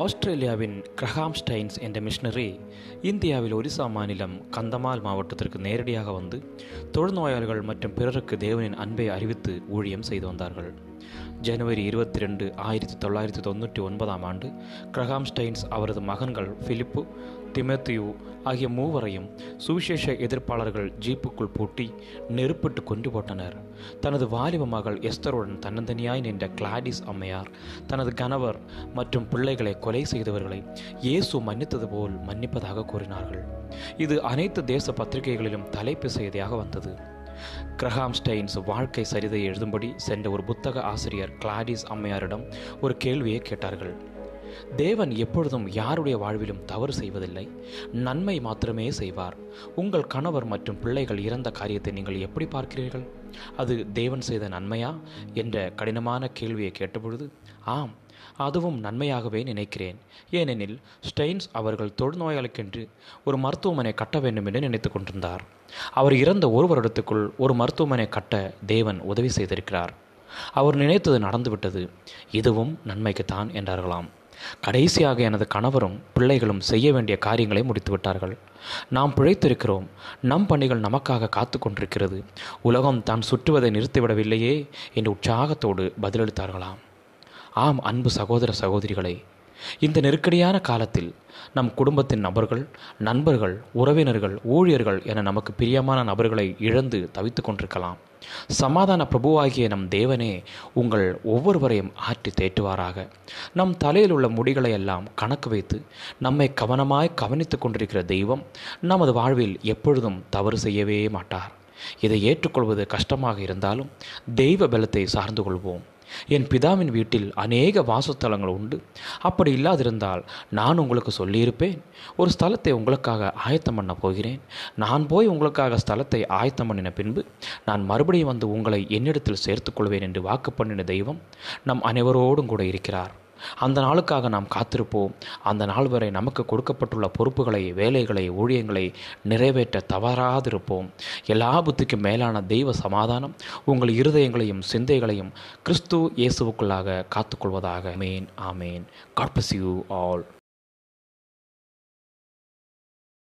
ஆஸ்திரேலியாவின் Graham stains என்ற machinery இந்தியாவில் ஒரிசா மாநிலம் கந்தமால் மாவட்டத்திற்கு நேரடியாக வந்து தொழுநோயாளிகள் மற்றும் பிறருக்கு தேவனின் அன்பை அறிவித்து ஊழியம் செய்து வந்தார்கள். ஜனவரி இருபத்தி ரெண்டு ஆயிரத்தி தொள்ளாயிரத்தி தொண்ணூற்றி ஒன்பதாம் ஆண்டு கிரஹாம் ஸ்டைன்ஸ் அவரது மகன்கள் பிலிப்பு திமேத்தியு ஆகிய மூவரையும் சுவிசேஷ எதிர்ப்பாளர்கள் ஜீப்புக்குள் பூட்டி நெருப்பிட்டு கொண்டு போட்டனர். தனது வாலிப மகள் எஸ்தருடன் தன்னந்தனியாய் நின்ற கிளாடிஸ் அம்மையார் தனது கணவர் மற்றும் பிள்ளைகளை கொலை செய்தவர்களை இயேசு மன்னித்தது போல் மன்னிப்பதாக கூறினார்கள். இது அனைத்து தேச பத்திரிகைகளிலும் தலைப்பு செய்தியாக வந்தது. கிரஹாம் ஸ்டெயின்ஸ் வாழ்க்கை சரிதை எழுதும்படி சென்ற ஒரு புத்தக ஆசிரியர் கிளாடிஸ் அம்மையாரிடம் ஒரு கேள்வியை கேட்டார்கள். தேவன் எப்பொழுதும் யாருடைய வாழ்விலும் தவறு செய்வதில்லை. நன்மை மாத்திரமே செய்வார். உங்கள் கணவர் மற்றும் பிள்ளைகள் இறந்த காரியத்தை நீங்கள் எப்படி பார்க்கிறீர்கள்? அது தேவன் செய்த நன்மையா? என்ற கடினமான கேள்வியை கேட்டபொழுது ஆம் அதுவும் நன்மையாகவே நினைக்கிறேன். ஏனெனில் ஸ்டெயின்ஸ் அவர்கள் தொழுநோயாளிக்கென்று ஒரு மருத்துவமனை கட்ட வேண்டும் என்று நினைத்து கொண்டிருந்தார். அவர் இறந்த ஒரு வருடத்துக்குள் ஒரு மருத்துவமனை கட்ட தேவன் உதவி செய்திருக்கிறார். அவர் நினைத்தது நடந்துவிட்டது. இதுவும் நன்மைக்குத்தான் என்றார்களாம். கடைசியாக எனது கணவரும் பிள்ளைகளும் செய்ய வேண்டிய காரியங்களை முடித்துவிட்டார்கள். நாம் பிழைத்திருக்கிறோம். நம் பணிகள் நமக்காக காத்து கொண்டிருக்கிறது. உலகம் தான் சுற்றுவதை நிறுத்திவிடவில்லையே என்று உற்சாகத்தோடு பதிலளித்தார்களாம். ஆம் அன்பு சகோதர சகோதரிகளை இந்த நெருக்கடியான காலத்தில் நம் குடும்பத்தின் நபர்கள் நண்பர்கள் உறவினர்கள் ஊழியர்கள் என நமக்கு பிரியமான நபர்களை இழந்து தவித்து கொண்டிருக்கலாம். சமாதான பிரபுவாகிய நம் தேவனே உங்கள் ஒவ்வொருவரையும் ஆற்றி தேற்றுவாராக. நம் தலையில் உள்ள முடிகளை எல்லாம் கணக்கு வைத்து நம்மை கவனமாய் கவனித்து கொண்டிருக்கிற தெய்வம் நமது வாழ்வில் எப்பொழுதும் தவறு செய்யவே மாட்டார். இதை ஏற்றுக்கொள்வது கஷ்டமாக இருந்தாலும் தெய்வ பலத்தை சார்ந்து கொள்வோம். என் பிதாவின் வீட்டில் அநேக வாசஸ்தலங்கள் உண்டு. அப்படி இல்லாதிருந்தால் நான் உங்களுக்கு சொல்லியிருப்பேன். ஒரு ஸ்தலத்தை உங்களுக்காக ஆயத்தம் பண்ண போகிறேன். நான் போய் உங்களுக்காக ஸ்தலத்தை ஆயத்தம் பண்ணின பின்பு நான் மறுபடியும் வந்து உங்களை என்னிடத்தில் சேர்த்துக்கொள்வேன் என்று வாக்கு பண்ணின தெய்வம் நம் அனைவரோடும் கூட இருக்கிறார். அந்த நாளுக்காக நாம் காத்திருப்போம். அந்த நாள் வரை நமக்கு கொடுக்கப்பட்டுள்ள பொறுப்புகளை வேலைகளை ஊழியங்களை நிறைவேற்ற தவறாதிருப்போம். எல்லா புத்திக்கும் மேலான தெய்வ சமாதானம் உங்கள் இருதயங்களையும் சிந்தைகளையும் கிறிஸ்து இயேசுவுக்குள்ளாக காத்துக்கொள்வதாக. ஆமேன் ஆமேன். God bless you all